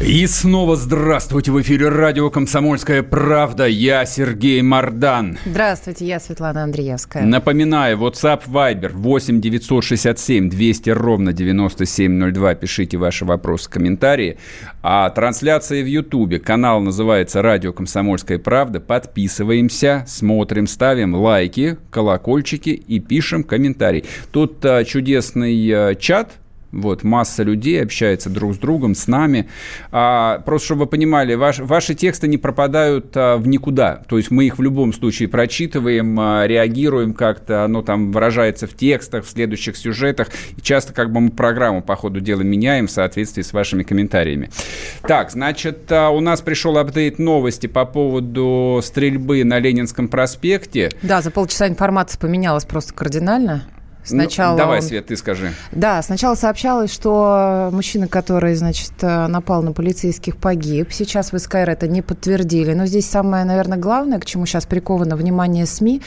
И снова здравствуйте в эфире радио «Комсомольская правда». Я Сергей Мордан. Здравствуйте, я Светлана Андреевская. Напоминаю, WhatsApp Viber 8 967 200 ровно 9702. Пишите ваши вопросы, комментарии. А трансляция в Ютубе. Канал называется «Радио «Комсомольская правда». Подписываемся, смотрим, ставим лайки, колокольчики и пишем комментарий. Тут а, чудесный а, чат – вот, масса людей общается друг с другом, с нами. А, просто, чтобы вы понимали, ваш, ваши тексты не пропадают а, в никуда. То есть мы их в любом случае прочитываем, а, реагируем как-то, оно там выражается в текстах, в следующих сюжетах. И часто как бы мы программу по ходу дела меняем в соответствии с вашими комментариями. Так, значит, а, у нас пришел апдейт новости по поводу стрельбы на Ленинском проспекте. Да, за полчаса информация поменялась просто кардинально. Сначала ну, давай, он... Свет, ты скажи. Да, сначала сообщалось, что мужчина, который, значит, напал на полицейских, погиб. Сейчас в СКР это не подтвердили. Но здесь самое, наверное, главное, к чему сейчас приковано внимание СМИ,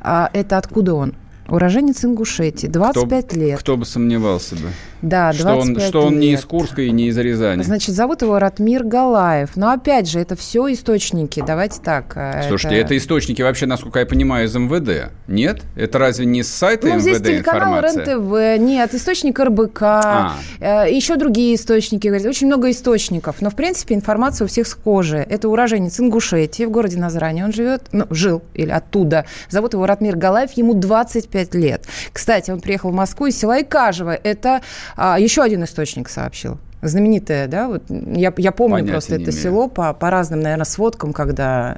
а, это откуда он. Уроженец Ингушетии, 25 кто, лет. Кто бы сомневался бы. Да, 25 что он, что он лет. не из Курска и не из Рязани. Значит, зовут его Ратмир Галаев. Но опять же, это все источники. Давайте так. э, Слушайте, это... это источники вообще, насколько я понимаю, из МВД. Нет? Это разве не с сайта ну, МВД здесь телеканал? РНТВ, нет, источник РБК, А. э, еще другие источники. говорят, Очень много источников. Но, в принципе, информация у всех схожая. Это уроженец Ингушетии в городе Назране. Он живет, ну, жил или оттуда. Зовут его Ратмир Галаев, ему 25 лет. Кстати, он приехал в Москву из села Икажево. Это а, еще один источник сообщил. Знаменитое, да, вот я, я помню Понятия просто это имею. село по, по разным, наверное, сводкам, когда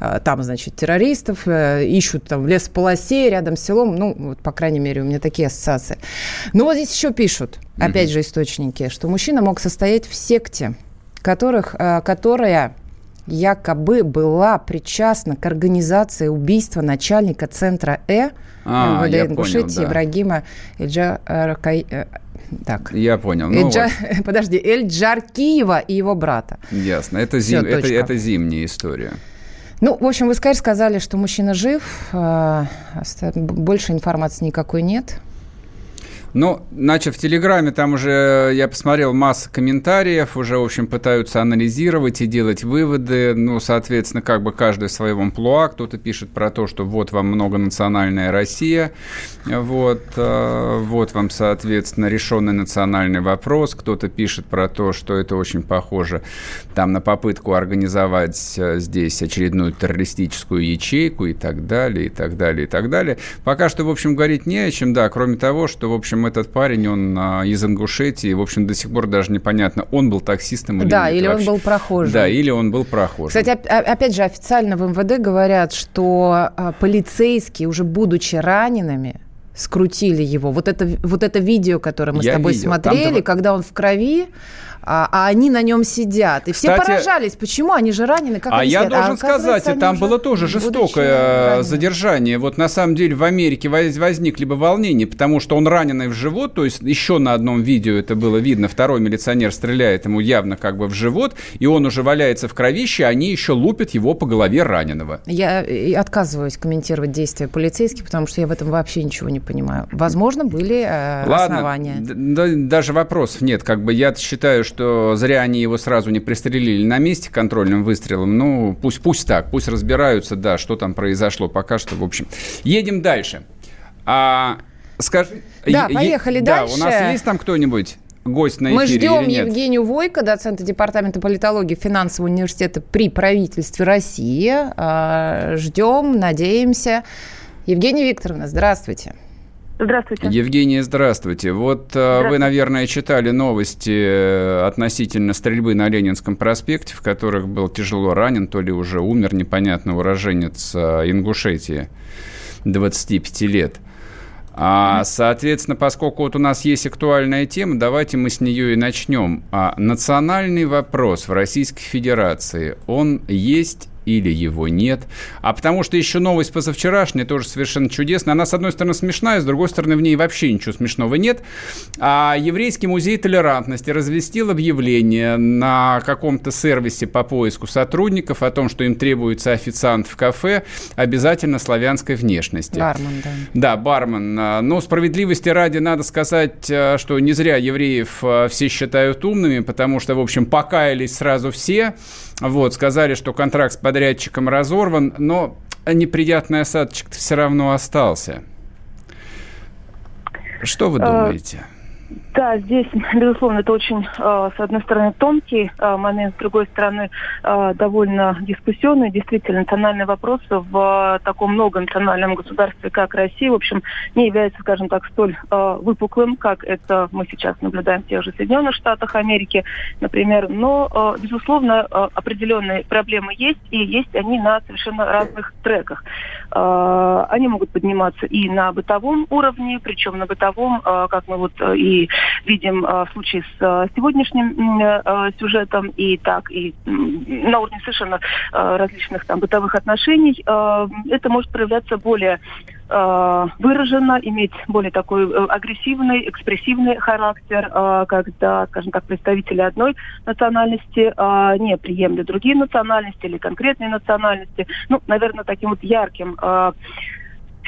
а, там, значит, террористов э, ищут там в лесополосе рядом с селом, ну, вот, по крайней мере, у меня такие ассоциации. Но вот здесь еще пишут, опять же, источники, что мужчина мог состоять в секте, которых, э, которая якобы была причастна к организации убийства начальника центра Э А, МВД Ингушетии понял, да. Ибрагима Эльджа... Ракай- э, Так. Я понял. Ну, Эльджа- Подожди, Эльджар Киева и его брата. вот, ясно. Это, зим... это, точка. это зимняя история. Ну, в общем, в СКР сказали, что мужчина жив, а, больше информации никакой нет. Ну, значит, в Телеграме там уже, я посмотрел, масса комментариев, уже, в общем, пытаются анализировать и делать выводы. Ну, соответственно, как бы каждый в своем амплуа. Кто-то пишет про то, что вот вам многонациональная Россия, вот, э, вот вам, соответственно, решенный национальный вопрос. Кто-то пишет про то, что это очень похоже там на попытку организовать э, здесь очередную террористическую ячейку и так далее, и так далее, и так далее. Пока что, в общем, говорить не о чем, да, кроме того, что, в общем, этот парень, он а, из Ингушетии, в общем, до сих пор даже непонятно, он был таксистом или да, нет или вообще. он был прохожим. Да, или он был прохожим. Кстати, опять же, официально в МВД говорят, что а, полицейские, уже будучи ранеными, скрутили его. Вот это, вот это видео, которое мы Я с тобой видел. смотрели, Там-то- когда он в крови, а, а они на нем сидят. И все Кстати, поражались, почему они же ранены, как а они я сидят? должен оказывается, сказать, и там было тоже жестокое ранеными. задержание. Вот на самом деле в Америке воз- возникли бы волнения, потому что он раненый в живот, то есть еще на одном видео это было видно, второй милиционер стреляет ему явно как бы в живот, и он уже валяется в кровище, а они еще лупят его по голове раненого. Я и отказываюсь комментировать действия полицейских, потому что я в этом вообще ничего не понимаю. Возможно, были э, Ладно, основания. да- даже вопросов нет. Как бы я считаю, что зря они его сразу не пристрелили на месте контрольным выстрелом. Ну, пусть, пусть так, пусть разбираются, да, что там произошло пока что, в общем. Едем дальше. А, скажи... Да, е- е- поехали да, дальше. у нас есть там кто-нибудь гость на Мы эфире ждем или нет? Евгению Войко, доцента Департамента политологии финансового университета при правительстве России. А, Ждем, надеемся. Евгения Викторовна, здравствуйте. Здравствуйте. Евгения, здравствуйте. Вот э, вы, наверное, читали новости э, относительно стрельбы на Ленинском проспекте, в которых был тяжело ранен, то ли уже умер, непонятно, уроженец э, Ингушетии, 25 лет. А, соответственно, поскольку вот у нас есть актуальная тема, давайте мы с нее и начнем. А, национальный вопрос в Российской Федерации, он есть или его нет. А потому что еще новость позавчерашняя, тоже совершенно чудесная. Она, с одной стороны, смешная, с другой стороны, в ней вообще ничего смешного нет. А Еврейский музей толерантности развестил объявление на каком-то сервисе по поиску сотрудников о том, что им требуется официант в кафе обязательно славянской внешности. Бармен, да. Да, бармен. Но справедливости ради надо сказать, э, что не зря евреев э, все считают умными, потому что, в общем, покаялись сразу все. Вот, сказали, что контракт с подрядчиком разорван, но неприятный осадочек все равно остался. Что вы э, думаете? Да, здесь, безусловно, это очень, э, с одной стороны, тонкий э, момент, с другой стороны, э, довольно дискуссионный. Действительно, национальный вопрос в таком многонациональном государстве, как Россия, в общем, не является, скажем так, столь выпуклым, как это мы сейчас наблюдаем в тех же Соединенных Штатах Америки, например. Но, безусловно, определенные проблемы есть, и есть они на совершенно разных треках. Они могут подниматься и на бытовом уровне, причем на бытовом, как мы вот и видим э, в случае с э, сегодняшним э, сюжетом, и так, и на уровне совершенно различных там бытовых отношений, это может проявляться более выраженно, иметь более такой агрессивный, экспрессивный характер, когда, скажем так, представители одной национальности не приемлют другие национальности или конкретные национальности. Ну, наверное, таким вот ярким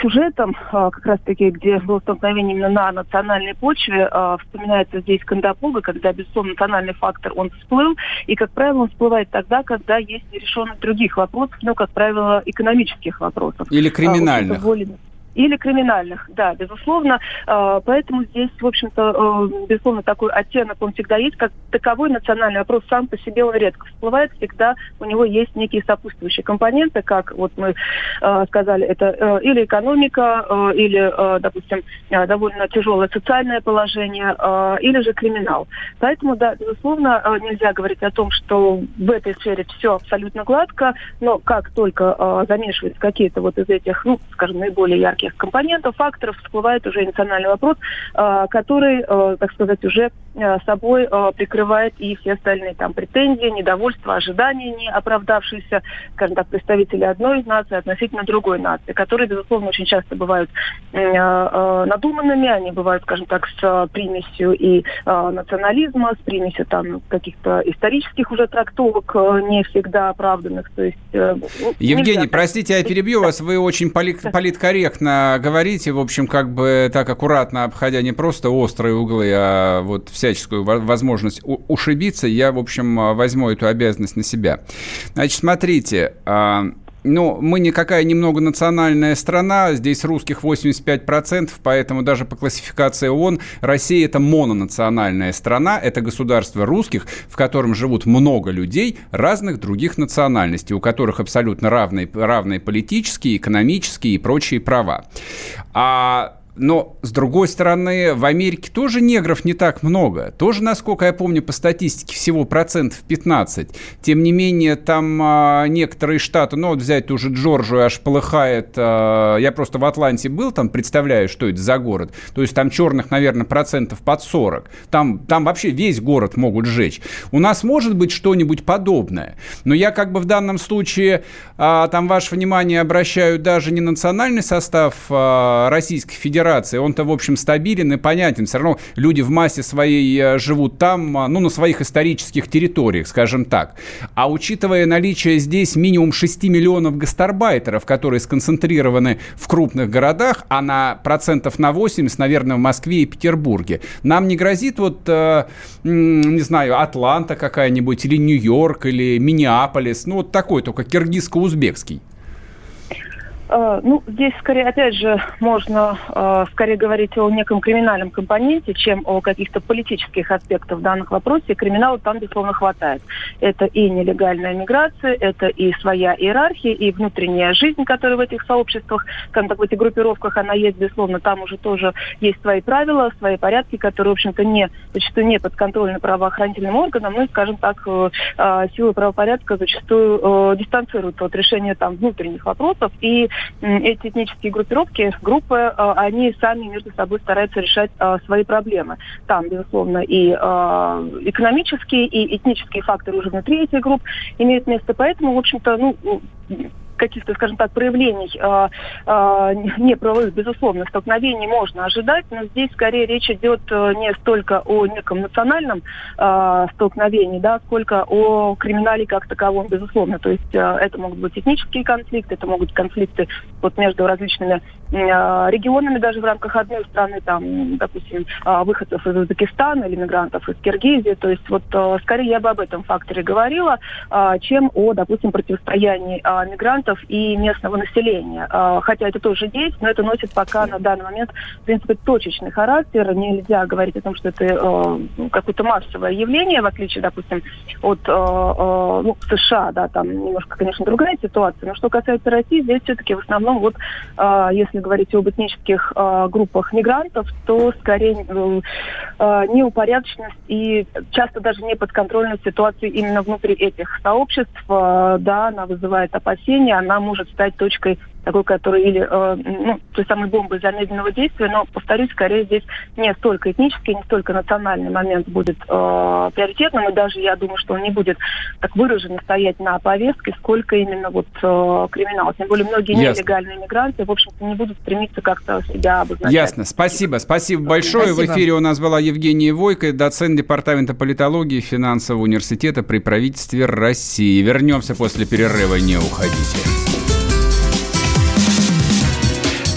сюжетом, а, как раз-таки, где было столкновение именно на национальной почве, а, вспоминается здесь Кандапуга, когда, безусловно, национальный фактор, он всплыл, и, как правило, он всплывает тогда, когда есть нерешенность других вопросов, ну, как правило, экономических вопросов. Или криминальных. А, или криминальных, да, безусловно. А, поэтому здесь, в общем-то, э, безусловно, такой оттенок, он всегда есть, как таковой национальный вопрос сам по себе он редко всплывает, всегда у него есть некие сопутствующие компоненты, как вот мы э, сказали, это э, или экономика, или, допустим, довольно тяжелое социальное положение, или же криминал. Поэтому, да, безусловно, нельзя говорить о том, что в этой сфере все абсолютно гладко, но как только замешиваются какие-то вот из этих, ну, скажем, наиболее ярких всяких компонентов, факторов всплывает уже национальный вопрос, а, который, а, так сказать, уже а, собой прикрывает и все остальные там претензии, недовольства, ожидания не оправдавшиеся, скажем так, представители одной нации относительно другой нации, которые, безусловно, очень часто бывают надуманными, они бывают, скажем так, с примесью и национализма, с примесью там каких-то исторических уже трактовок, не всегда оправданных. То есть, э, ну, Евгений, нельзя, простите, я перебью вас, вы очень политкорректно говорите, в общем, как бы так аккуратно обходя не просто острые углы, а вот всяческую возможность ушибиться, я, в общем, возьму эту обязанность на себя. Значит, смотрите, а, ну, мы никакая немного национальная страна, здесь русских 85%, поэтому даже по классификации ООН Россия это мононациональная страна, это государство русских, в котором живут много людей разных других национальностей, у которых абсолютно равные, равные политические, экономические и прочие права. А но, с другой стороны, в Америке тоже негров не так много. Тоже, насколько я помню, по статистике всего процентов 15. Тем не менее, там а, некоторые штаты, ну вот взять ту же Джорджию, аж полыхает. А, я просто в Атланте был, там представляю, что это за город. То есть там черных, наверное, процентов под 40. Там, там вообще весь город могут сжечь. У нас может быть что-нибудь подобное. Но я как бы в данном случае, а, там ваше внимание обращаю даже не национальный состав а, Российской Федерации, Федерации, он-то, в общем, стабилен и понятен. Все равно люди в массе своей э, живут там, а, ну, на своих исторических территориях, скажем так. А учитывая наличие здесь минимум 6 миллионов гастарбайтеров, которые сконцентрированы в крупных городах, а на процентов на 80, наверное, в Москве и Петербурге, нам не грозит вот, э, не знаю, Атланта какая-нибудь, или Нью-Йорк, или Миннеаполис, ну, вот такой только киргизско-узбекский. Э, ну, здесь скорее, опять же, можно э, скорее говорить о неком криминальном компоненте, чем о каких-то политических аспектах данных вопросов. Криминала там, безусловно, хватает. Это и нелегальная миграция, это и своя иерархия, и внутренняя жизнь, которая в этих сообществах, скажем так, в этих группировках, она есть, безусловно, там уже тоже есть свои правила, свои порядки, которые, в общем-то, не, зачастую не подконтрольны правоохранительным органам, ну и, скажем так, э, э, силы правопорядка зачастую э, дистанцируются от решения там внутренних вопросов и эти этнические группировки, группы, они сами между собой стараются решать свои проблемы. Там, безусловно, и экономические, и этнические факторы уже внутри этих групп имеют место. Поэтому, в общем-то, ну, каких-то, скажем так, проявлений э, э, неправовых, безусловно, столкновений можно ожидать, но здесь скорее речь идет э, не столько о неком национальном э, столкновении, да, сколько о криминале как таковом, безусловно. То есть э, это могут быть этнические конфликты, это могут быть конфликты вот между различными э, регионами даже в рамках одной страны, там, допустим, э, выходцев из Узбекистана или мигрантов из Киргизии. То есть вот э, скорее я бы об этом факторе говорила, э, чем о, допустим, противостоянии э, мигрантов мигрантов и местного населения. А, хотя это тоже есть, но это носит пока на данный момент, в принципе, точечный характер. Нельзя говорить о том, что это э, какое-то массовое явление, в отличие, допустим, от э, э, ну, США, да, там немножко, конечно, другая ситуация. Но что касается России, здесь все-таки в основном, вот, если говорить об этнических группах мигрантов, то скорее неупорядоченность и часто даже неподконтрольность ситуации именно внутри этих сообществ, да, она вызывает опасения, она может стать точкой такой, который или э, ну, той самой бомбы замедленного действия, но, повторюсь, скорее здесь не столько этнический, не столько национальный момент будет э, приоритетным, и даже я думаю, что он не будет так выраженно стоять на повестке, сколько именно вот э, криминал. Тем более многие Ясно. нелегальные мигранты, в общем-то, не будут стремиться как-то себя обозначать. Ясно. Спасибо. Спасибо большое. Спасибо. В эфире у нас была Евгения Войко, доцент Департамента политологии финансового университета при правительстве России. Вернемся после перерыва. Не уходите.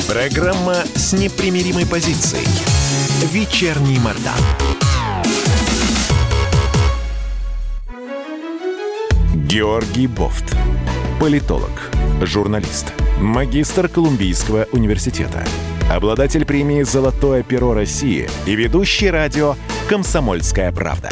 Программа с непримиримой позицией. Вечерний Мордан. Георгий Бофт. Политолог, журналист, магистр Колумбийского университета, обладатель премии «Золотое перо России» и ведущий радио «Комсомольская правда».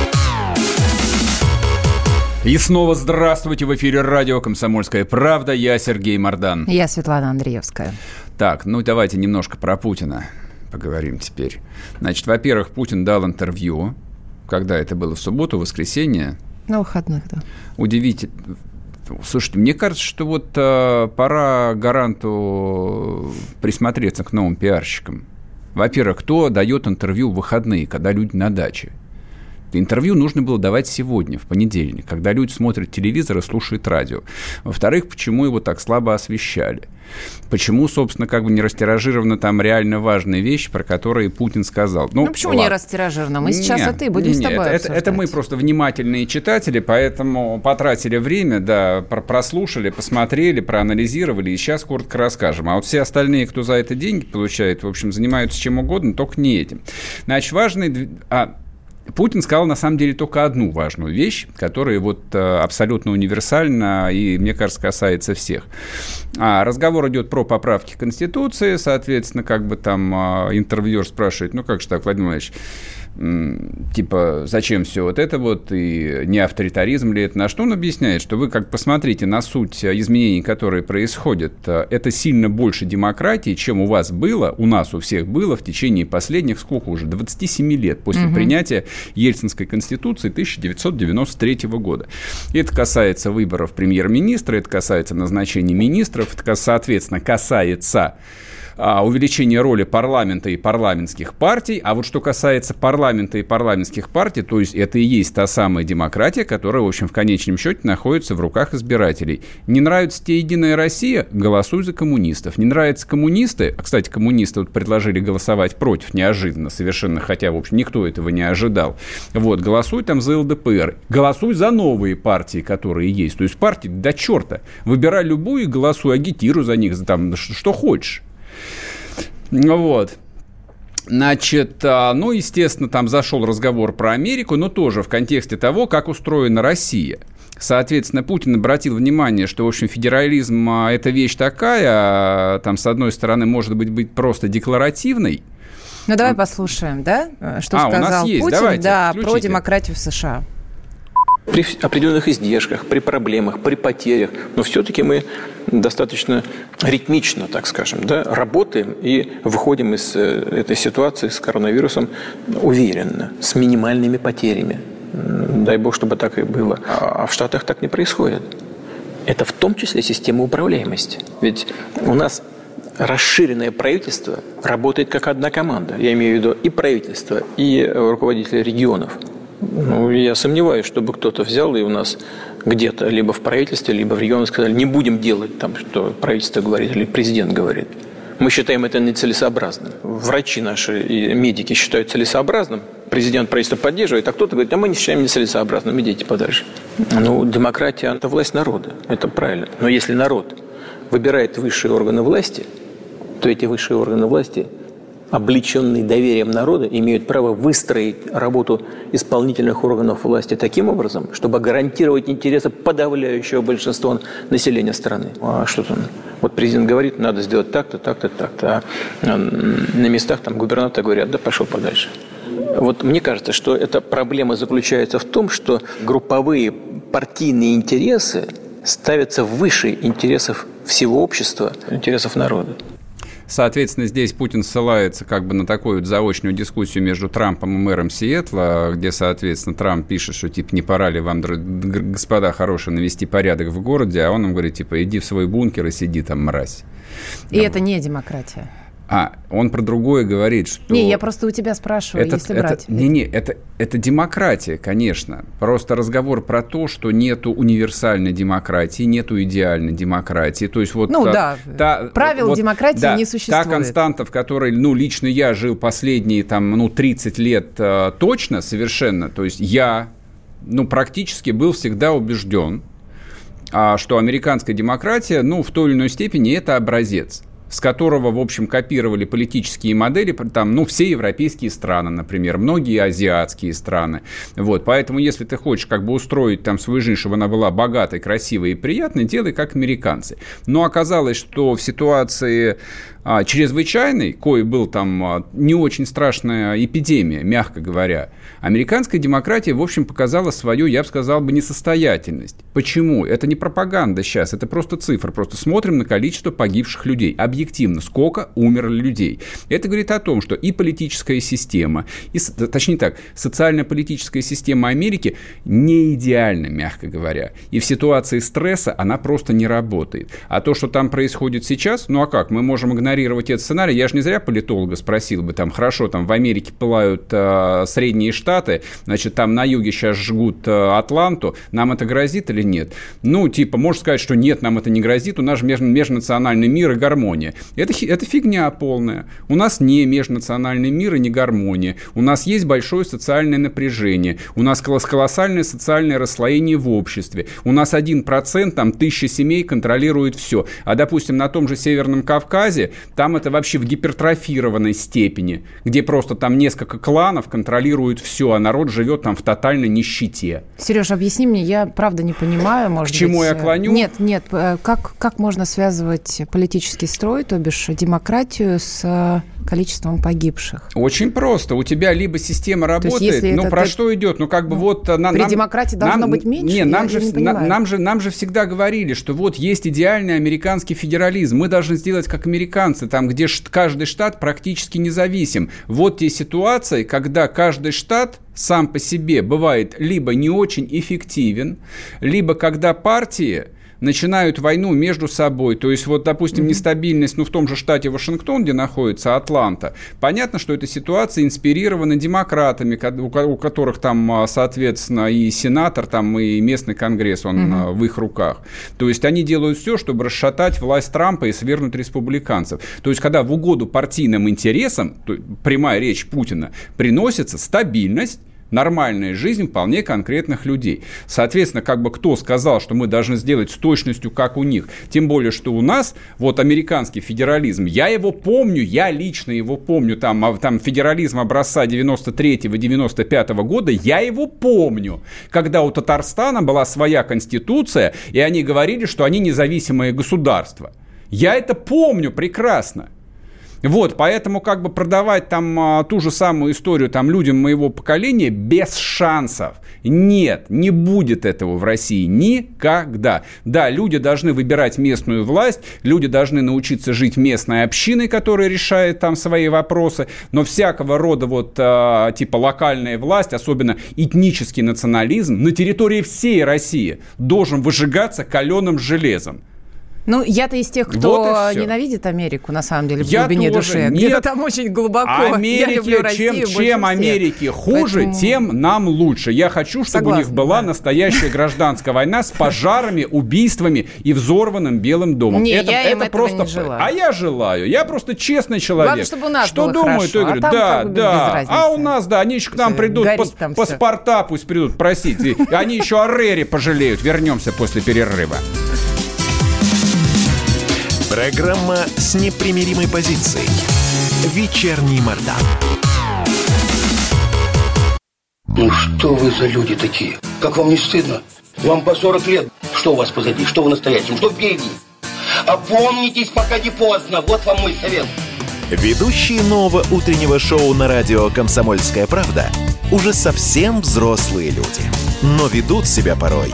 И снова здравствуйте в эфире радио «Комсомольская правда». Я Сергей Мордан. Я Светлана Андреевская. Так, ну давайте немножко про Путина поговорим теперь. Значит, во-первых, Путин дал интервью, когда это было в субботу, воскресенье. На выходных, да. Удивительно. Слушайте, мне кажется, что вот э, пора гаранту присмотреться к новым пиарщикам. Во-первых, кто дает интервью в выходные, когда люди на даче? Интервью нужно было давать сегодня, в понедельник, когда люди смотрят телевизор и слушают радио. Во-вторых, почему его так слабо освещали? Почему, собственно, как бы не растиражирована там реально важная вещь, про которую Путин сказал? Ну, ну почему ладно. не растиражирована? Мы сейчас нет, и ты будем нет, с тобой это, это мы просто внимательные читатели, поэтому потратили время, да, прослушали, посмотрели, проанализировали, и сейчас коротко расскажем. А вот все остальные, кто за это деньги получает, в общем, занимаются чем угодно, только не этим. Значит, важный... А, Путин сказал на самом деле только одну важную вещь, которая вот э, абсолютно универсальна и, мне кажется, касается всех. А, разговор идет про поправки Конституции, соответственно, как бы там а, интервьюер спрашивает, ну как же так, Владимир Владимирович, типа, зачем все вот это вот, и не авторитаризм ли это, на что он объясняет, что вы как посмотрите на суть изменений, которые происходят, э, это сильно больше демократии, чем у вас было, у нас у всех было в течение последних, сколько уже, 27 лет после угу. принятия Ельцинской Конституции 1993 года. Это касается выборов премьер-министра, это касается назначения министров, это, соответственно, касается а, увеличение роли парламента и парламентских партий. А вот что касается парламента и парламентских партий, то есть это и есть та самая демократия, которая, в общем, в конечном счете находится в руках избирателей. Не нравится тебе Единая Россия? Голосуй за коммунистов. Не нравятся коммунисты? А, кстати, коммунисты вот предложили голосовать против неожиданно совершенно, хотя, в общем, никто этого не ожидал. Вот, голосуй там за ЛДПР. Голосуй за новые партии, которые есть. То есть партии, да черта, выбирай любую и голосуй, агитируй за них, там, что хочешь. Вот. Значит, а, ну, естественно, там зашел разговор про Америку, но тоже в контексте того, как устроена Россия. Соответственно, Путин обратил внимание, что, в общем, федерализм а, – это вещь такая, а, там, с одной стороны, может быть, быть просто декларативной, ну, давай послушаем, да, что а, сказал Путин Давайте, да, про демократию в США при определенных издержках, при проблемах, при потерях, но все-таки мы достаточно ритмично, так скажем, да, работаем и выходим из э, этой ситуации с коронавирусом уверенно, с минимальными потерями. Дай бог, чтобы так и было. А в Штатах так не происходит. Это в том числе система управляемости. Ведь у нас расширенное правительство работает как одна команда. Я имею в виду и правительство, и руководители регионов – ну, я сомневаюсь, чтобы кто-то взял и у нас где-то, либо в правительстве, либо в регионах сказали, не будем делать там, что правительство говорит или президент говорит. Мы считаем это нецелесообразным. Врачи наши и медики считают целесообразным. Президент правительство поддерживает, а кто-то говорит, а мы не считаем нецелесообразным, идите подальше. Ну, демократия – это власть народа, это правильно. Но если народ выбирает высшие органы власти, то эти высшие органы власти – облеченные доверием народа, имеют право выстроить работу исполнительных органов власти таким образом, чтобы гарантировать интересы подавляющего большинства населения страны. А что там? Вот президент говорит, надо сделать так-то, так-то, так-то. А на местах там губернаторы говорят, да пошел подальше. Вот мне кажется, что эта проблема заключается в том, что групповые партийные интересы ставятся выше интересов всего общества, интересов народа. Соответственно, здесь Путин ссылается как бы на такую вот заочную дискуссию между Трампом и мэром Сиэтла, где, соответственно, Трамп пишет, что, типа, не пора ли вам, господа хорошие, навести порядок в городе, а он ему говорит, типа, иди в свой бункер и сиди там, мразь. И да. это не демократия. А, он про другое говорит, что... Не, я просто у тебя спрашиваю, это, если это, брать. Не, не, это, это демократия, конечно. Просто разговор про то, что нету универсальной демократии, нету идеальной демократии. То есть вот... Ну та, да, та, правил вот, демократии да, не существует. Та константа, в которой, ну, лично я жил последние, там, ну, 30 лет э, точно, совершенно. То есть я, ну, практически был всегда убежден, а, что американская демократия, ну, в той или иной степени это образец с которого, в общем, копировали политические модели, там, ну, все европейские страны, например, многие азиатские страны. Вот, поэтому, если ты хочешь как бы устроить там свою жизнь, чтобы она была богатой, красивой и приятной, делай как американцы. Но оказалось, что в ситуации чрезвычайной, кой был там а, не очень страшная эпидемия, мягко говоря, американская демократия, в общем, показала свою, я бы сказал бы, несостоятельность. Почему? Это не пропаганда сейчас, это просто цифры. Просто смотрим на количество погибших людей. Объективно, сколько умерли людей. Это говорит о том, что и политическая система, и, точнее так, социально-политическая система Америки не идеальна, мягко говоря. И в ситуации стресса она просто не работает. А то, что там происходит сейчас, ну а как? Мы можем игнорировать игнорировать этот сценарий. Я же не зря политолога спросил бы, там, хорошо, там в Америке пылают э, средние штаты, значит, там на юге сейчас жгут э, Атланту, нам это грозит или нет? Ну, типа, можешь сказать, что нет, нам это не грозит, у нас же меж, межнациональный мир и гармония. Это, это фигня полная. У нас не межнациональный мир и не гармония. У нас есть большое социальное напряжение. У нас колоссальное социальное расслоение в обществе. У нас один процент, там, тысяча семей контролирует все. А, допустим, на том же Северном Кавказе там это вообще в гипертрофированной степени, где просто там несколько кланов контролируют все, а народ живет там в тотальной нищете. Сереж, объясни мне, я правда не понимаю, может К чему быть... я клоню? Нет, нет, э, как, как можно связывать политический строй, то бишь демократию с э, количеством погибших? Очень просто. У тебя либо система работает, но про это... что идет? Ну, как бы ну, вот... При нам, демократии должно нам, быть меньше? Нет, нам, же, не на, нам, же, нам же всегда говорили, что вот есть идеальный американский федерализм, мы должны сделать как американцы американцы, там, где каждый штат практически независим. Вот те ситуации, когда каждый штат сам по себе бывает либо не очень эффективен, либо когда партии начинают войну между собой. То есть, вот, допустим, нестабильность, ну, в том же штате Вашингтон, где находится Атланта, понятно, что эта ситуация инспирирована демократами, у которых там, а, соответственно, и сенатор, там, и местный конгресс, он угу. в их руках. То есть, они делают все, чтобы расшатать власть Трампа и свергнуть республиканцев. То есть, когда в угоду партийным интересам, прямая речь Путина, приносится стабильность, нормальная жизнь вполне конкретных людей. Соответственно, как бы кто сказал, что мы должны сделать с точностью, как у них, тем более, что у нас вот американский федерализм, я его помню, я лично его помню, там, а, там федерализм образца 93-95 года, я его помню, когда у Татарстана была своя конституция, и они говорили, что они независимое государство. Я это помню прекрасно. Вот, поэтому как бы продавать там а, ту же самую историю там людям моего поколения без шансов. Нет, не будет этого в России никогда. Да, люди должны выбирать местную власть, люди должны научиться жить местной общиной, которая решает там свои вопросы, но всякого рода вот а, типа локальная власть, особенно этнический национализм на территории всей России должен выжигаться каленым железом. Ну, я-то из тех, кто вот ненавидит Америку, на самом деле, в я глубине тоже. души. Где-то там очень глубоко. Америке, чем, чем Америке хуже, Поэтому... тем нам лучше. Я хочу, чтобы Согласна, у них была да. настоящая гражданская война с пожарами, убийствами и взорванным Белым домом. Не, это, я это просто. Не желаю. А я желаю. Я просто честный человек. Главное, чтобы у нас Что было думаю, то и говорю, а да, да. А у нас, да, они еще к нам придут, паспорта пусть придут просить. Они еще о Рере пожалеют. Вернемся после перерыва. Программа с непримиримой позицией. Вечерний Мордан. Ну что вы за люди такие? Как вам не стыдно? Вам по 40 лет. Что у вас позади? Что вы настоящем? Что впереди? Опомнитесь, пока не поздно. Вот вам мой совет. Ведущие нового утреннего шоу на радио «Комсомольская правда» уже совсем взрослые люди. Но ведут себя порой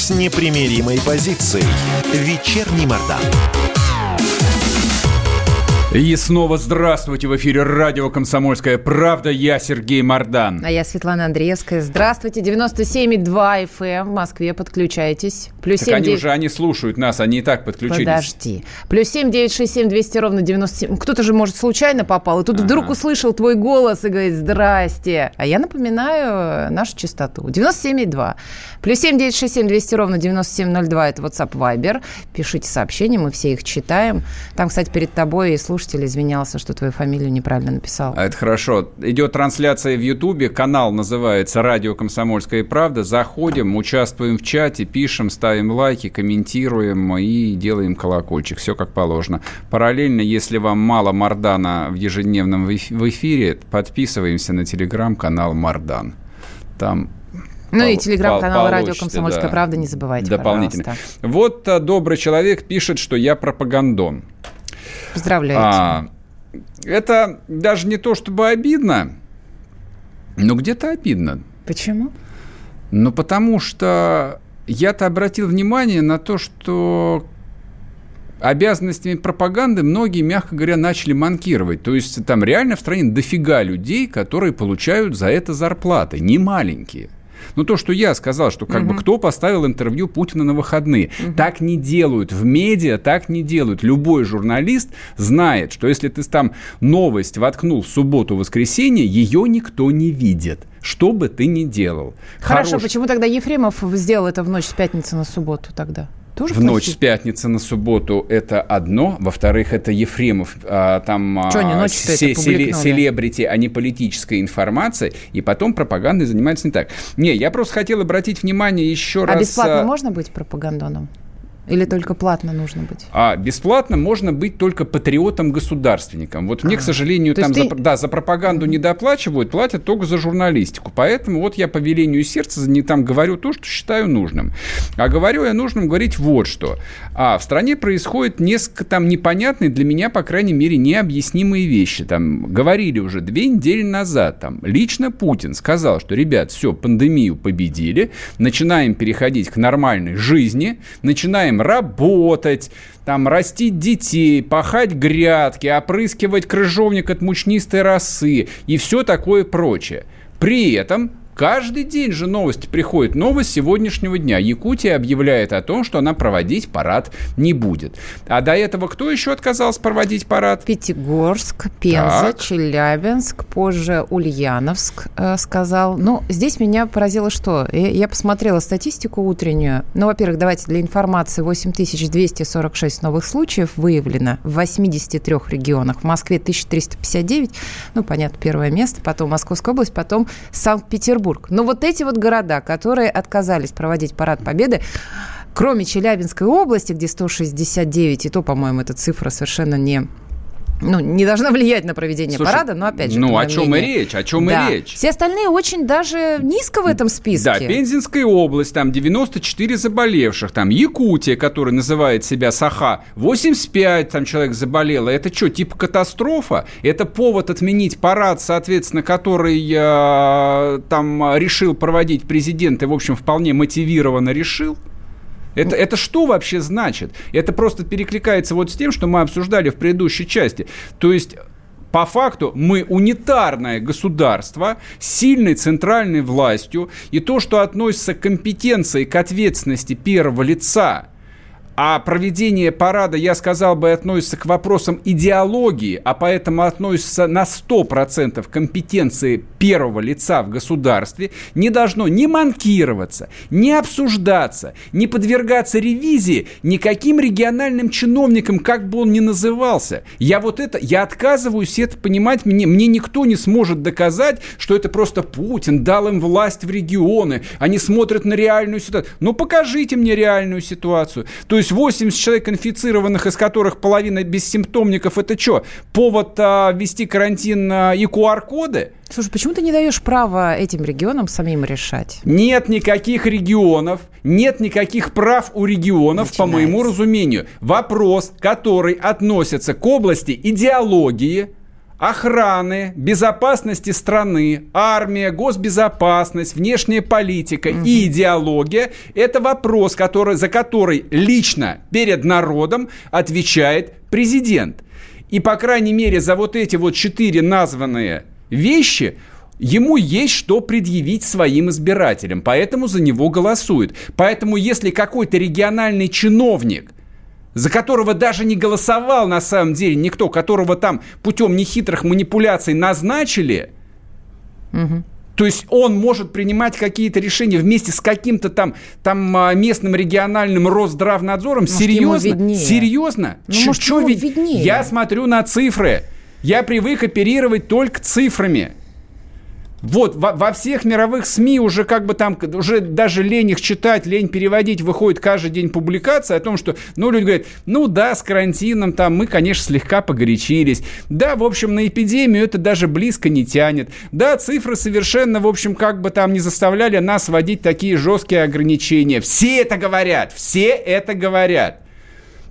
с непримиримой позицией. Вечерний Мордан. И снова здравствуйте в эфире радио «Комсомольская правда». Я Сергей Мордан. А я Светлана Андреевская. Здравствуйте. 97,2 FM эм в Москве. Подключайтесь. Плюс так 7, они 9... уже, они слушают нас, они и так подключились. Подожди. Плюс 7 967 200 ровно 97. Кто-то же, может, случайно попал, и тут ага. вдруг услышал твой голос и говорит «Здрасте». А я напоминаю нашу частоту. 97,2. Плюс 7 967 200 ровно 9702. Это WhatsApp Viber. Пишите сообщения, мы все их читаем. Там, кстати, перед тобой слушай слушатель извинялся, что твою фамилию неправильно написал. А это хорошо. Идет трансляция в Ютубе, канал называется «Радио Комсомольская правда». Заходим, участвуем в чате, пишем, ставим лайки, комментируем и делаем колокольчик. Все как положено. Параллельно, если вам мало Мардана в ежедневном в эфире, подписываемся на телеграм-канал Мардан. Там ну и телеграм-канал «Радио Комсомольская да, правда» не забывайте, Дополнительно. Пожалуйста. Вот а, добрый человек пишет, что я пропагандон. Поздравляю. А, это даже не то чтобы обидно, но где-то обидно. Почему? Ну, потому что я-то обратил внимание на то, что обязанностями пропаганды многие, мягко говоря, начали манкировать. То есть там реально в стране дофига людей, которые получают за это зарплаты, не маленькие. Ну, то, что я сказал, что как угу. бы кто поставил интервью Путина на выходные. Угу. Так не делают. В медиа так не делают. Любой журналист знает, что если ты там новость воткнул в субботу-воскресенье, ее никто не видит. Что бы ты ни делал. Хорошо, Хорош... почему тогда Ефремов сделал это в ночь с пятницы на субботу тогда? Тоже в плохие? ночь с пятницы на субботу это одно, во-вторых, это Ефремов, а, там Что, они а, се- селебрити, а не политическая информация, и потом пропагандой занимается не так. Не, я просто хотел обратить внимание еще а раз... А бесплатно можно быть пропагандоном? Или только платно нужно быть? А бесплатно можно быть только патриотом-государственником. Вот мне, а, к сожалению, там ты... за, да, за пропаганду не доплачивают, платят только за журналистику. Поэтому вот я по велению сердца не там говорю то, что считаю нужным. А говорю я нужным говорить вот что. А в стране происходит несколько там непонятные для меня, по крайней мере, необъяснимые вещи. Там говорили уже две недели назад, там лично Путин сказал, что, ребят, все, пандемию победили, начинаем переходить к нормальной жизни, начинаем начинаем работать, там, растить детей, пахать грядки, опрыскивать крыжовник от мучнистой росы и все такое прочее. При этом Каждый день же новости приходят. Новость сегодняшнего дня. Якутия объявляет о том, что она проводить парад не будет. А до этого кто еще отказался проводить парад? Пятигорск, Пенза, так. Челябинск, позже Ульяновск э, сказал. Ну, здесь меня поразило что? Я, я посмотрела статистику утреннюю. Ну, во-первых, давайте для информации. 8246 новых случаев выявлено в 83 регионах. В Москве 1359. Ну, понятно, первое место. Потом Московская область, потом Санкт-Петербург. Петербург. Но вот эти вот города, которые отказались проводить парад Победы, кроме Челябинской области, где 169, и то, по-моему, эта цифра совершенно не ну, не должна влиять на проведение Слушай, парада, но опять же. Ну, о чем мнение. и речь? О чем да. и речь? Все остальные очень даже низко в этом списке. Да, Пензенская область, там 94 заболевших, там Якутия, которая называет себя Саха, 85 там человек заболело. Это что, типа катастрофа? Это повод отменить парад, соответственно, который э, там решил проводить президент и, в общем, вполне мотивированно решил? Это, это что вообще значит? Это просто перекликается вот с тем, что мы обсуждали в предыдущей части. То есть по факту мы унитарное государство с сильной центральной властью, и то, что относится к компетенции, к ответственности первого лица – а проведение парада, я сказал бы, относится к вопросам идеологии, а поэтому относится на 100% компетенции первого лица в государстве, не должно ни манкироваться, ни обсуждаться, ни подвергаться ревизии никаким региональным чиновникам, как бы он ни назывался. Я вот это, я отказываюсь это понимать, мне, мне никто не сможет доказать, что это просто Путин дал им власть в регионы, они смотрят на реальную ситуацию. Ну покажите мне реальную ситуацию. То есть есть 80 человек инфицированных, из которых половина бессимптомников, это что, повод а, ввести карантин а, и QR-коды? Слушай, почему ты не даешь права этим регионам самим решать? Нет никаких регионов, нет никаких прав у регионов, Начинается. по моему разумению. Вопрос, который относится к области идеологии, охраны, безопасности страны, армия, госбезопасность, внешняя политика угу. и идеология – это вопрос, который, за который лично перед народом отвечает президент. И, по крайней мере, за вот эти вот четыре названные вещи ему есть что предъявить своим избирателям, поэтому за него голосуют. Поэтому если какой-то региональный чиновник – за которого даже не голосовал на самом деле никто, которого там путем нехитрых манипуляций назначили, угу. то есть он может принимать какие-то решения вместе с каким-то там, там а, местным региональным Росздравнадзором. Может, Серьезно? Серьезно? Ну, Ч- может, чё вид... виднее? Я смотрю на цифры. Я привык оперировать только цифрами. Вот, во, во всех мировых СМИ уже как бы там, уже даже лень их читать, лень переводить, выходит каждый день публикация о том, что, ну, люди говорят, ну да, с карантином там мы, конечно, слегка погорячились. Да, в общем, на эпидемию это даже близко не тянет. Да, цифры совершенно, в общем, как бы там не заставляли нас вводить такие жесткие ограничения. Все это говорят, все это говорят.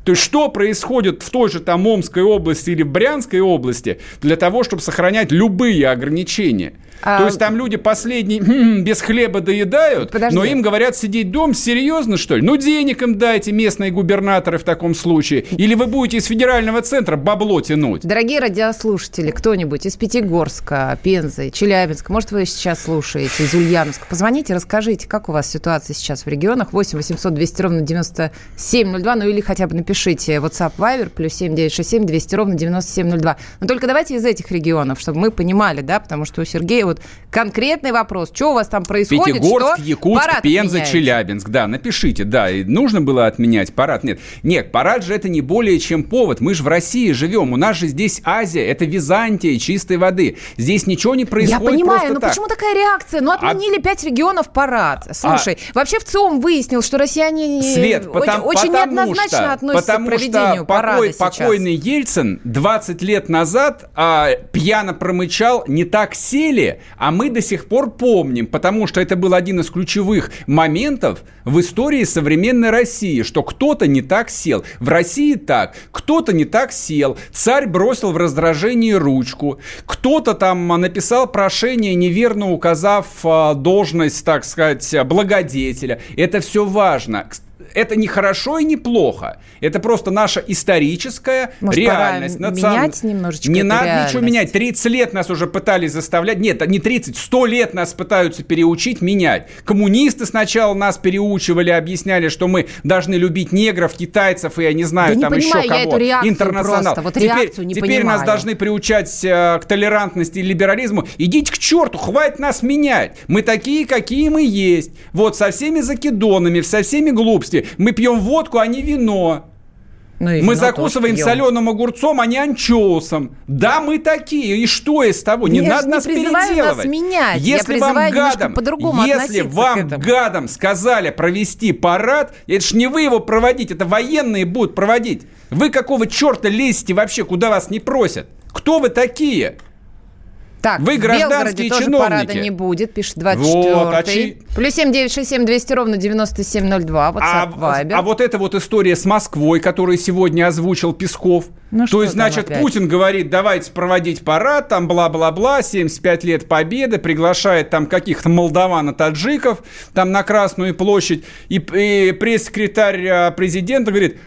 То есть что происходит в той же там Омской области или Брянской области для того, чтобы сохранять любые ограничения – а... То есть там люди последние без хлеба доедают, Подожди. но им говорят сидеть дом. Серьезно, что ли? Ну, денег им дайте, местные губернаторы в таком случае. Или вы будете из федерального центра бабло тянуть. Дорогие радиослушатели, кто-нибудь из Пятигорска, Пензы, Челябинска, может, вы сейчас слушаете, из Ульяновска, позвоните, расскажите, как у вас ситуация сейчас в регионах. 8 800 200 ровно 9702, ну или хотя бы напишите WhatsApp Viber, плюс 7 967 200 ровно 9702. Но только давайте из этих регионов, чтобы мы понимали, да, потому что у Сергея вот конкретный вопрос. Что у вас там происходит? Пятигорск, что? Якутск, парад Пенза, отменяете? Челябинск. Да, напишите. Да, и нужно было отменять парад. Нет, нет, парад же это не более чем повод. Мы же в России живем. У нас же здесь Азия, это Византия чистой воды. Здесь ничего не происходит Я понимаю, но так. почему такая реакция? Ну, отменили а... пять регионов парад. Слушай, а... вообще в ЦИОМ выяснил, что россияне Свет, потому, очень потому неоднозначно что, относятся потому к проведению что парада покой, сейчас. покойный Ельцин 20 лет назад а, пьяно промычал «не так сели», а мы до сих пор помним, потому что это был один из ключевых моментов в истории современной России, что кто-то не так сел. В России так, кто-то не так сел, царь бросил в раздражении ручку, кто-то там написал прошение, неверно указав а, должность, так сказать, благодетеля. Это все важно. Это не хорошо и не плохо. Это просто наша историческая Может, реальность. пора национ- менять немножечко Не надо реальность? ничего менять. 30 лет нас уже пытались заставлять. Нет, не 30, 100 лет нас пытаются переучить менять. Коммунисты сначала нас переучивали, объясняли, что мы должны любить негров, китайцев и я не знаю, Да не там понимаю еще я кого. эту реакцию Интернационал. просто, вот теперь не теперь нас понимаю. должны приучать э, к толерантности и либерализму. Идите к черту, хватит нас менять. Мы такие, какие мы есть. Вот, со всеми закидонами, со всеми глупостями. Мы пьем водку, а не вино. Ну, Мы закусываем соленым огурцом, а не анчоусом. Да, мы такие. И что из того? Не Я надо не нас призываю нас переделывать. менять. Я Если вам призываю немножко гадом, если вам гадом сказали провести парад, это ж не вы его проводить, это военные будут проводить. Вы какого черта лезете вообще, куда вас не просят? Кто вы такие? Так, Вы в гражданские тоже чиновники. парада не будет, пишет 24 Вот, а чи- Плюс 7 967 200 ровно 9702, WhatsApp, А, Viber. а вот эта вот история с Москвой, которую сегодня озвучил Песков. Ну, То есть, значит, опять? Путин говорит, давайте проводить парад, там бла-бла-бла, 75 лет победы, приглашает там каких-то молдаван и таджиков, там на Красную площадь, и, и пресс-секретарь а, президента говорит,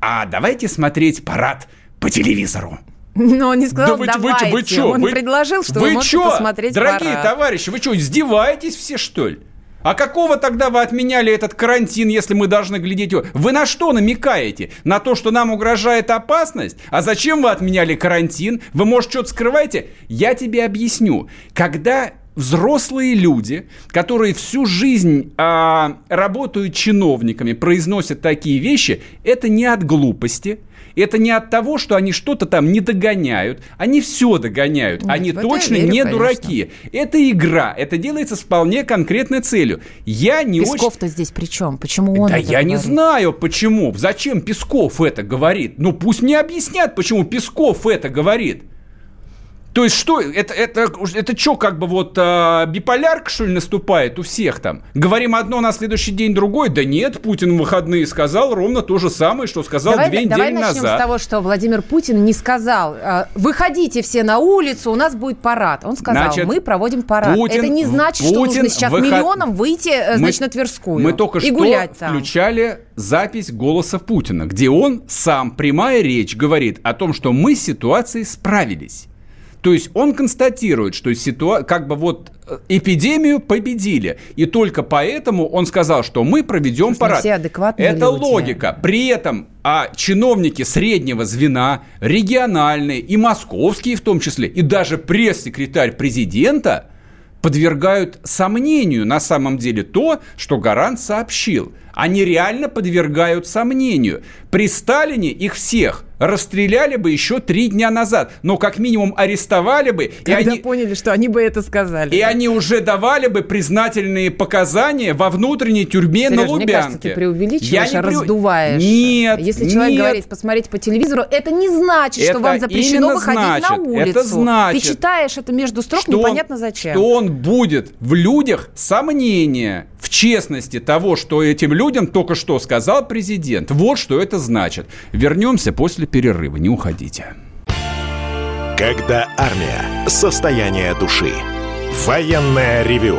а давайте смотреть парад по телевизору. Но он не сказал, Да вы, вы, давайте. вы чё, он вы- предложил, что вы, вы можете чё, посмотреть Дорогие парад. товарищи, вы что, издеваетесь все, что ли? А какого тогда вы отменяли этот карантин, если мы должны глядеть? его? Вы на что намекаете? На то, что нам угрожает опасность? А зачем вы отменяли карантин? Вы, может, что-то скрываете? Я тебе объясню. Когда взрослые люди, которые всю жизнь а, работают чиновниками, произносят такие вещи, это не от глупости, это не от того, что они что-то там не догоняют. Они все догоняют. Нет, они точно верю, не конечно. дураки. Это игра. Это делается с вполне конкретной целью. Я не очень... Песков-то здесь при чем? Почему он Да я не говорит? знаю, почему. Зачем Песков это говорит? Ну, пусть мне объяснят, почему Песков это говорит. То есть что, это, это, это что, как бы вот а, биполярка, что ли, наступает у всех там? Говорим одно, на следующий день другое? Да нет, Путин в выходные сказал ровно то же самое, что сказал Давай, две давай недели начнем назад. с того, что Владимир Путин не сказал, э, выходите все на улицу, у нас будет парад. Он сказал, Значит, мы проводим парад. Путин- Это не значит, что Путин нужно сейчас выход- миллионам выйти, э, значит, на Тверскую Мы только и что гулять там. включали запись голоса Путина, где он сам, прямая речь, говорит о том, что мы с ситуацией справились. То есть он констатирует, что ситуа... как бы вот э, эпидемию победили. И только поэтому он сказал, что мы проведем Слушай, парад. все адекватные Это люди. логика. При этом а чиновники среднего звена, региональные и московские в том числе, и даже пресс-секретарь президента подвергают сомнению на самом деле то, что Гарант сообщил. Они реально подвергают сомнению. При Сталине их всех расстреляли бы еще три дня назад, но как минимум арестовали бы, и Когда они, поняли, что они бы это сказали. и они уже давали бы признательные показания во внутренней тюрьме на Серёж, мне Лубянке. кажется, ты преувеличиваешь, Я не преу- раздуваешь. Нет, Если человек нет. говорит, посмотрите по телевизору, это не значит, что Это вам запрещено выходить значит, на улицу. это значит, Ты читаешь это между строк, что он- непонятно зачем. Что он будет в людях сомнения в честности того, что этим людям только что сказал президент. Вот что это значит. Вернемся после перерыва. Не уходите. Когда армия. Состояние души. Военное ревю.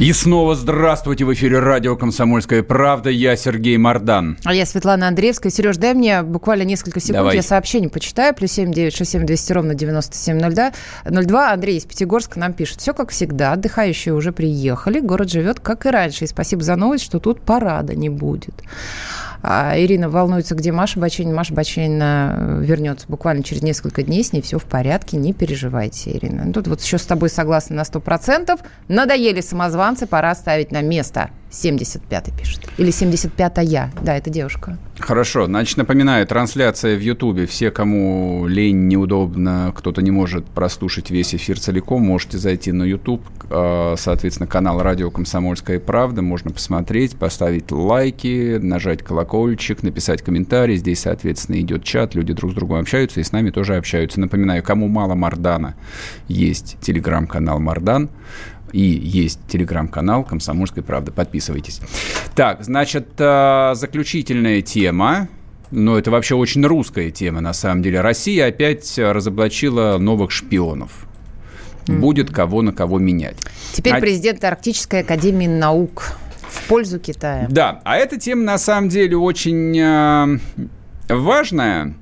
И снова здравствуйте в эфире радио «Комсомольская правда». Я Сергей Мордан. А я Светлана Андреевская. Сереж, дай мне буквально несколько секунд, Давай. я сообщение почитаю. Плюс семь девять шесть семь двести ровно девяносто семь ноль два. Андрей из Пятигорска нам пишет. Все как всегда. Отдыхающие уже приехали. Город живет как и раньше. И спасибо за новость, что тут парада не будет. А Ирина волнуется, где Маша Баченина. Маша Баченина э, вернется буквально через несколько дней, с ней все в порядке, не переживайте, Ирина. Ну, тут вот еще с тобой согласна на 100%. Надоели самозванцы, пора ставить на место. 75-й пишет. Или 75-я. Да, это девушка. Хорошо. Значит, напоминаю, трансляция в Ютубе. Все, кому лень, неудобно, кто-то не может прослушать весь эфир целиком, можете зайти на Ютуб, а, соответственно, канал «Радио Комсомольская правда». Можно посмотреть, поставить лайки, нажать колокольчик, написать комментарий. Здесь, соответственно, идет чат, люди друг с другом общаются и с нами тоже общаются. Напоминаю, кому мало Мардана, есть телеграм-канал Мардан и есть телеграм-канал «Комсомольская правда». Подписывайтесь. Так, значит, э, заключительная тема. Но это вообще очень русская тема, на самом деле. Россия опять разоблачила новых шпионов. Будет кого на кого менять. Теперь а... президент Арктической академии наук в пользу Китая. Да, а эта тема на самом деле очень э, важная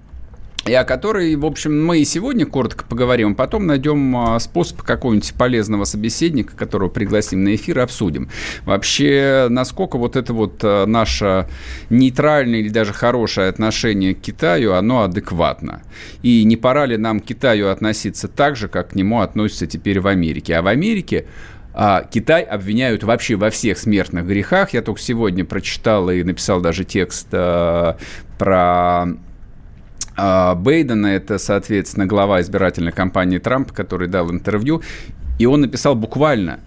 и о которой, в общем, мы и сегодня коротко поговорим, потом найдем а, способ какого-нибудь полезного собеседника, которого пригласим на эфир и обсудим. Вообще, насколько вот это вот а, наше нейтральное или даже хорошее отношение к Китаю, оно адекватно. И не пора ли нам к Китаю относиться так же, как к нему относятся теперь в Америке? А в Америке а Китай обвиняют вообще во всех смертных грехах. Я только сегодня прочитал и написал даже текст про Бейдена, это, соответственно, глава избирательной кампании Трампа, который дал интервью, и он написал буквально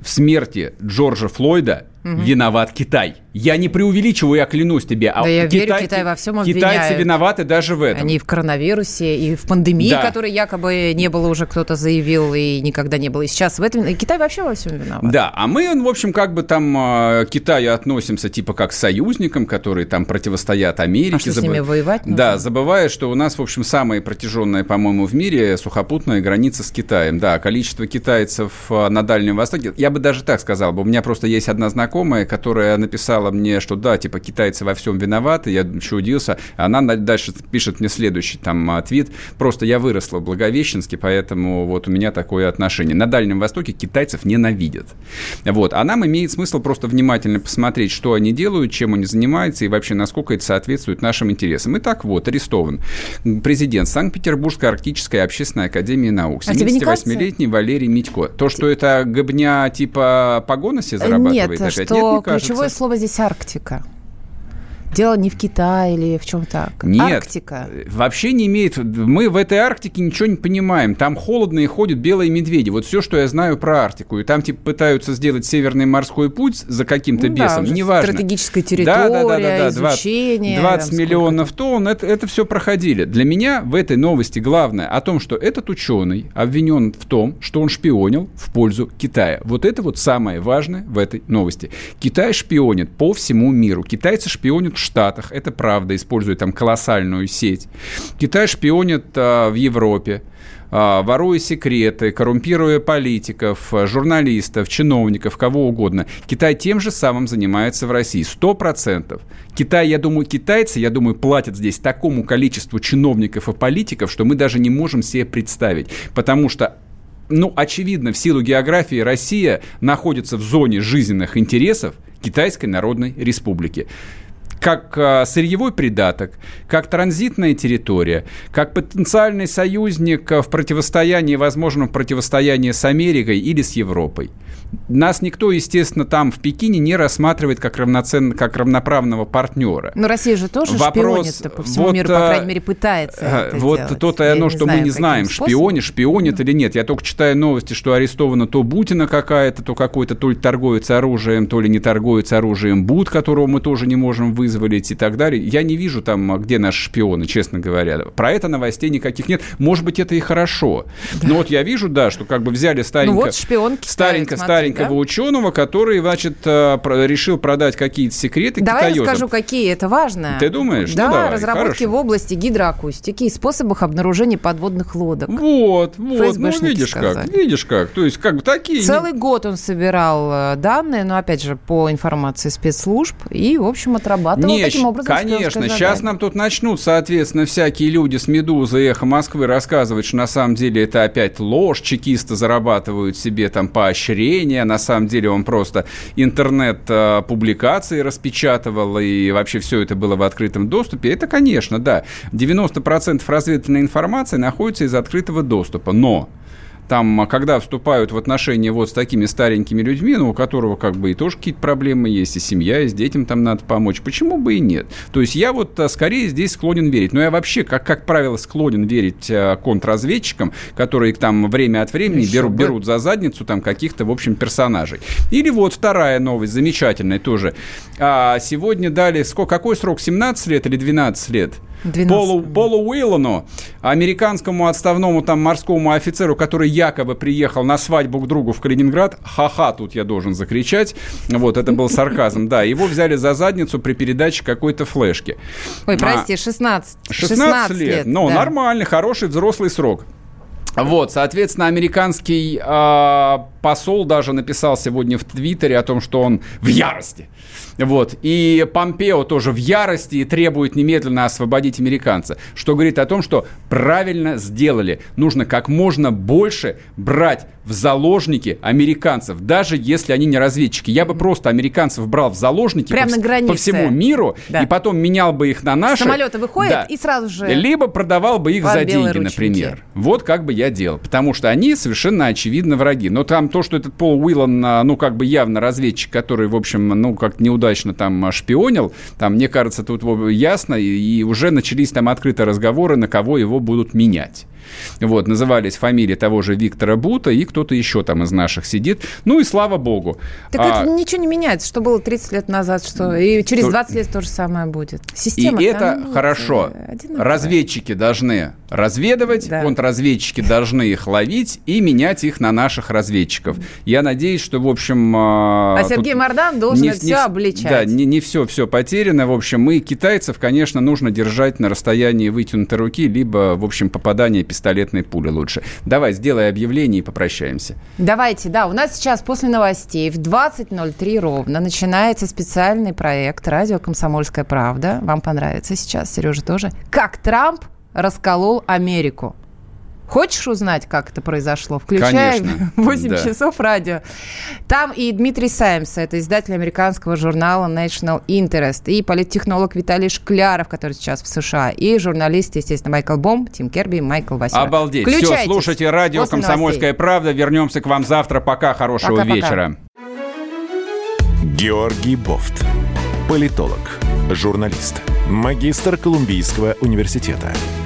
в смерти Джорджа Флойда угу. виноват Китай. Я не преувеличиваю, я клянусь тебе. А да, я Китай, верю, Китай во всем обвиняют. Китайцы виноваты даже в этом. Они и в коронавирусе, и в пандемии, да. которой якобы не было уже, кто-то заявил, и никогда не было. И сейчас в этом... И Китай вообще во всем виноват. Да, а мы, в общем, как бы там а, к Китаю относимся типа как к союзникам, которые там противостоят Америке. А что, Заб... с ними воевать нужно? Да, забывая, что у нас, в общем, самая протяженная, по-моему, в мире сухопутная граница с Китаем. Да, количество китайцев а, на Дальнем Востоке, я бы даже так сказал, бы, у меня просто есть одна знакомая, которая написала мне, что да, типа китайцы во всем виноваты, я чудился. Она дальше пишет мне следующий там а, твит. Просто я выросла в Благовещенске, поэтому вот у меня такое отношение. На Дальнем Востоке китайцев ненавидят. Вот. А нам имеет смысл просто внимательно посмотреть, что они делают, чем они занимаются и вообще насколько это соответствует нашим интересам. Итак, вот, арестован президент Санкт-Петербургской арктической общественной академии наук. 78-летний а Валерий Митько. То, что это гобня типа погона себе зарабатывает Нет, опять? Нет, ключевое слово здесь Арктика. Дело не в Китае или в чем так. Нет, Арктика. вообще не имеет... Мы в этой Арктике ничего не понимаем. Там холодно и ходят белые медведи. Вот все, что я знаю про Арктику. И там типа пытаются сделать Северный морской путь за каким-то ну, бесом. Да, Неважно. Стратегическая территория, да, да, да, да, изучение. 20, 20 миллионов тонн. Это, это все проходили. Для меня в этой новости главное о том, что этот ученый обвинен в том, что он шпионил в пользу Китая. Вот это вот самое важное в этой новости. Китай шпионит по всему миру. Китайцы шпионят в Штатах, это правда, используют там колоссальную сеть. Китай шпионит а, в Европе а, воруя секреты, коррумпируя политиков, журналистов, чиновников, кого угодно. Китай тем же самым занимается в России. Сто процентов. Китай, я думаю, китайцы, я думаю, платят здесь такому количеству чиновников и политиков, что мы даже не можем себе представить. Потому что ну, очевидно, в силу географии Россия находится в зоне жизненных интересов Китайской Народной Республики как а, сырьевой придаток, как транзитная территория, как потенциальный союзник в противостоянии, возможном противостоянии с Америкой или с Европой. Нас никто, естественно, там в Пекине не рассматривает как, равноценно, как равноправного партнера. Но Россия же тоже Вопрос, шпионит по всему вот, миру, по крайней мере, пытается это Вот делать. то-то и оно, что знаю, мы не знаем, шпионит, шпионит или нет. Я только читаю новости, что арестована то Бутина какая-то, то какой-то то ли торговец оружием, то ли не торговец оружием Бут, которого мы тоже не можем вызвать вызволить и так далее. Я не вижу там, где наши шпионы, честно говоря. Про это новостей никаких нет. Может быть, это и хорошо. Да. Но вот я вижу, да, что как бы взяли старенько, ну вот старенько, смотри, старенького да? ученого, который, значит, э, решил продать какие-то секреты Давай китаёзам. расскажу, какие. Это важно. Ты думаешь? Да, ну, давай, разработки хорошо. в области гидроакустики и способах обнаружения подводных лодок. Вот, вот, ну видишь сказали. как, видишь как. То есть как бы такие... Целый год он собирал э, данные, но опять же по информации спецслужб и, в общем, отрабатывал зарабатывал Нет, таким образом. конечно. Сейчас нам тут начнут, соответственно, всякие люди с «Медузы» и «Эхо Москвы» рассказывать, что на самом деле это опять ложь, чекисты зарабатывают себе там поощрения, на самом деле он просто интернет-публикации распечатывал, и вообще все это было в открытом доступе. Это, конечно, да. 90% разведывательной информации находится из открытого доступа. Но там, а когда вступают в отношения вот с такими старенькими людьми, ну, у которого как бы и тоже какие-то проблемы есть, и семья, и с детям там надо помочь, почему бы и нет? То есть я вот а, скорее здесь склонен верить. Но я вообще, как, как правило, склонен верить а, контрразведчикам, которые там время от времени берут, берут за задницу там каких-то, в общем, персонажей. Или вот вторая новость, замечательная тоже. А, сегодня дали, сколько, какой срок, 17 лет или 12 лет? 12. Полу, Полу Уиллану, американскому отставному там морскому офицеру, который якобы приехал на свадьбу к другу в Калининград. Ха-ха, тут я должен закричать. Вот, это был сарказм. Да, его взяли за задницу при передаче какой-то флешки. Ой, прости, 16. 16, 16 лет. лет. Ну, да. нормальный, хороший взрослый срок. Вот, соответственно, американский э, посол даже написал сегодня в Твиттере о том, что он в ярости. Вот. И Помпео тоже в ярости и требует немедленно освободить американца. Что говорит о том, что правильно сделали. Нужно как можно больше брать в заложники американцев, даже если они не разведчики. Я бы просто американцев брал в заложники Прямо по, на границе. по всему миру да. и потом менял бы их на наши. Самолеты выходят да. и сразу же. Либо продавал бы их за деньги, например. Вот как бы я делал. Потому что они совершенно очевидно враги. Но там то, что этот Пол Уиллан, а, ну, как бы явно разведчик, который, в общем, ну, как неудачно там шпионил, там, мне кажется, тут ясно, и уже начались там открытые разговоры, на кого его будут менять. Вот, назывались фамилии того же Виктора Бута, и кто-то еще там из наших сидит. Ну и слава богу. Так а, это ничего не меняется, что было 30 лет назад, что и через 20 лет то же самое будет. Система и это хорошо. Разведчики должны разведывать, да. контрразведчики должны их ловить и менять их на наших разведчиков. Я надеюсь, что, в общем... А, а Сергей Мордан должен не, все не, обличать. Да, не, не все, все потеряно. В общем, мы китайцев, конечно, нужно держать на расстоянии вытянутой руки, либо, в общем, попадание пистолетной пули лучше. Давай, сделай объявление и попрощаемся. Давайте, да. У нас сейчас после новостей в 20.03 ровно начинается специальный проект «Радио Комсомольская правда». Вам понравится сейчас, Сережа тоже. «Как Трамп расколол Америку». Хочешь узнать, как это произошло? Включай Конечно, 8 да. часов радио. Там и Дмитрий Саймс, это издатель американского журнала National Interest, и политтехнолог Виталий Шкляров, который сейчас в США, и журналист, естественно, Майкл Бом, Тим Керби и Майкл Василев. Обалдеть. Все, слушайте радио «Комсомольская новостей. правда». Вернемся к вам завтра. Пока, хорошего пока, вечера. Пока. Георгий Бофт. Политолог, журналист, магистр Колумбийского университета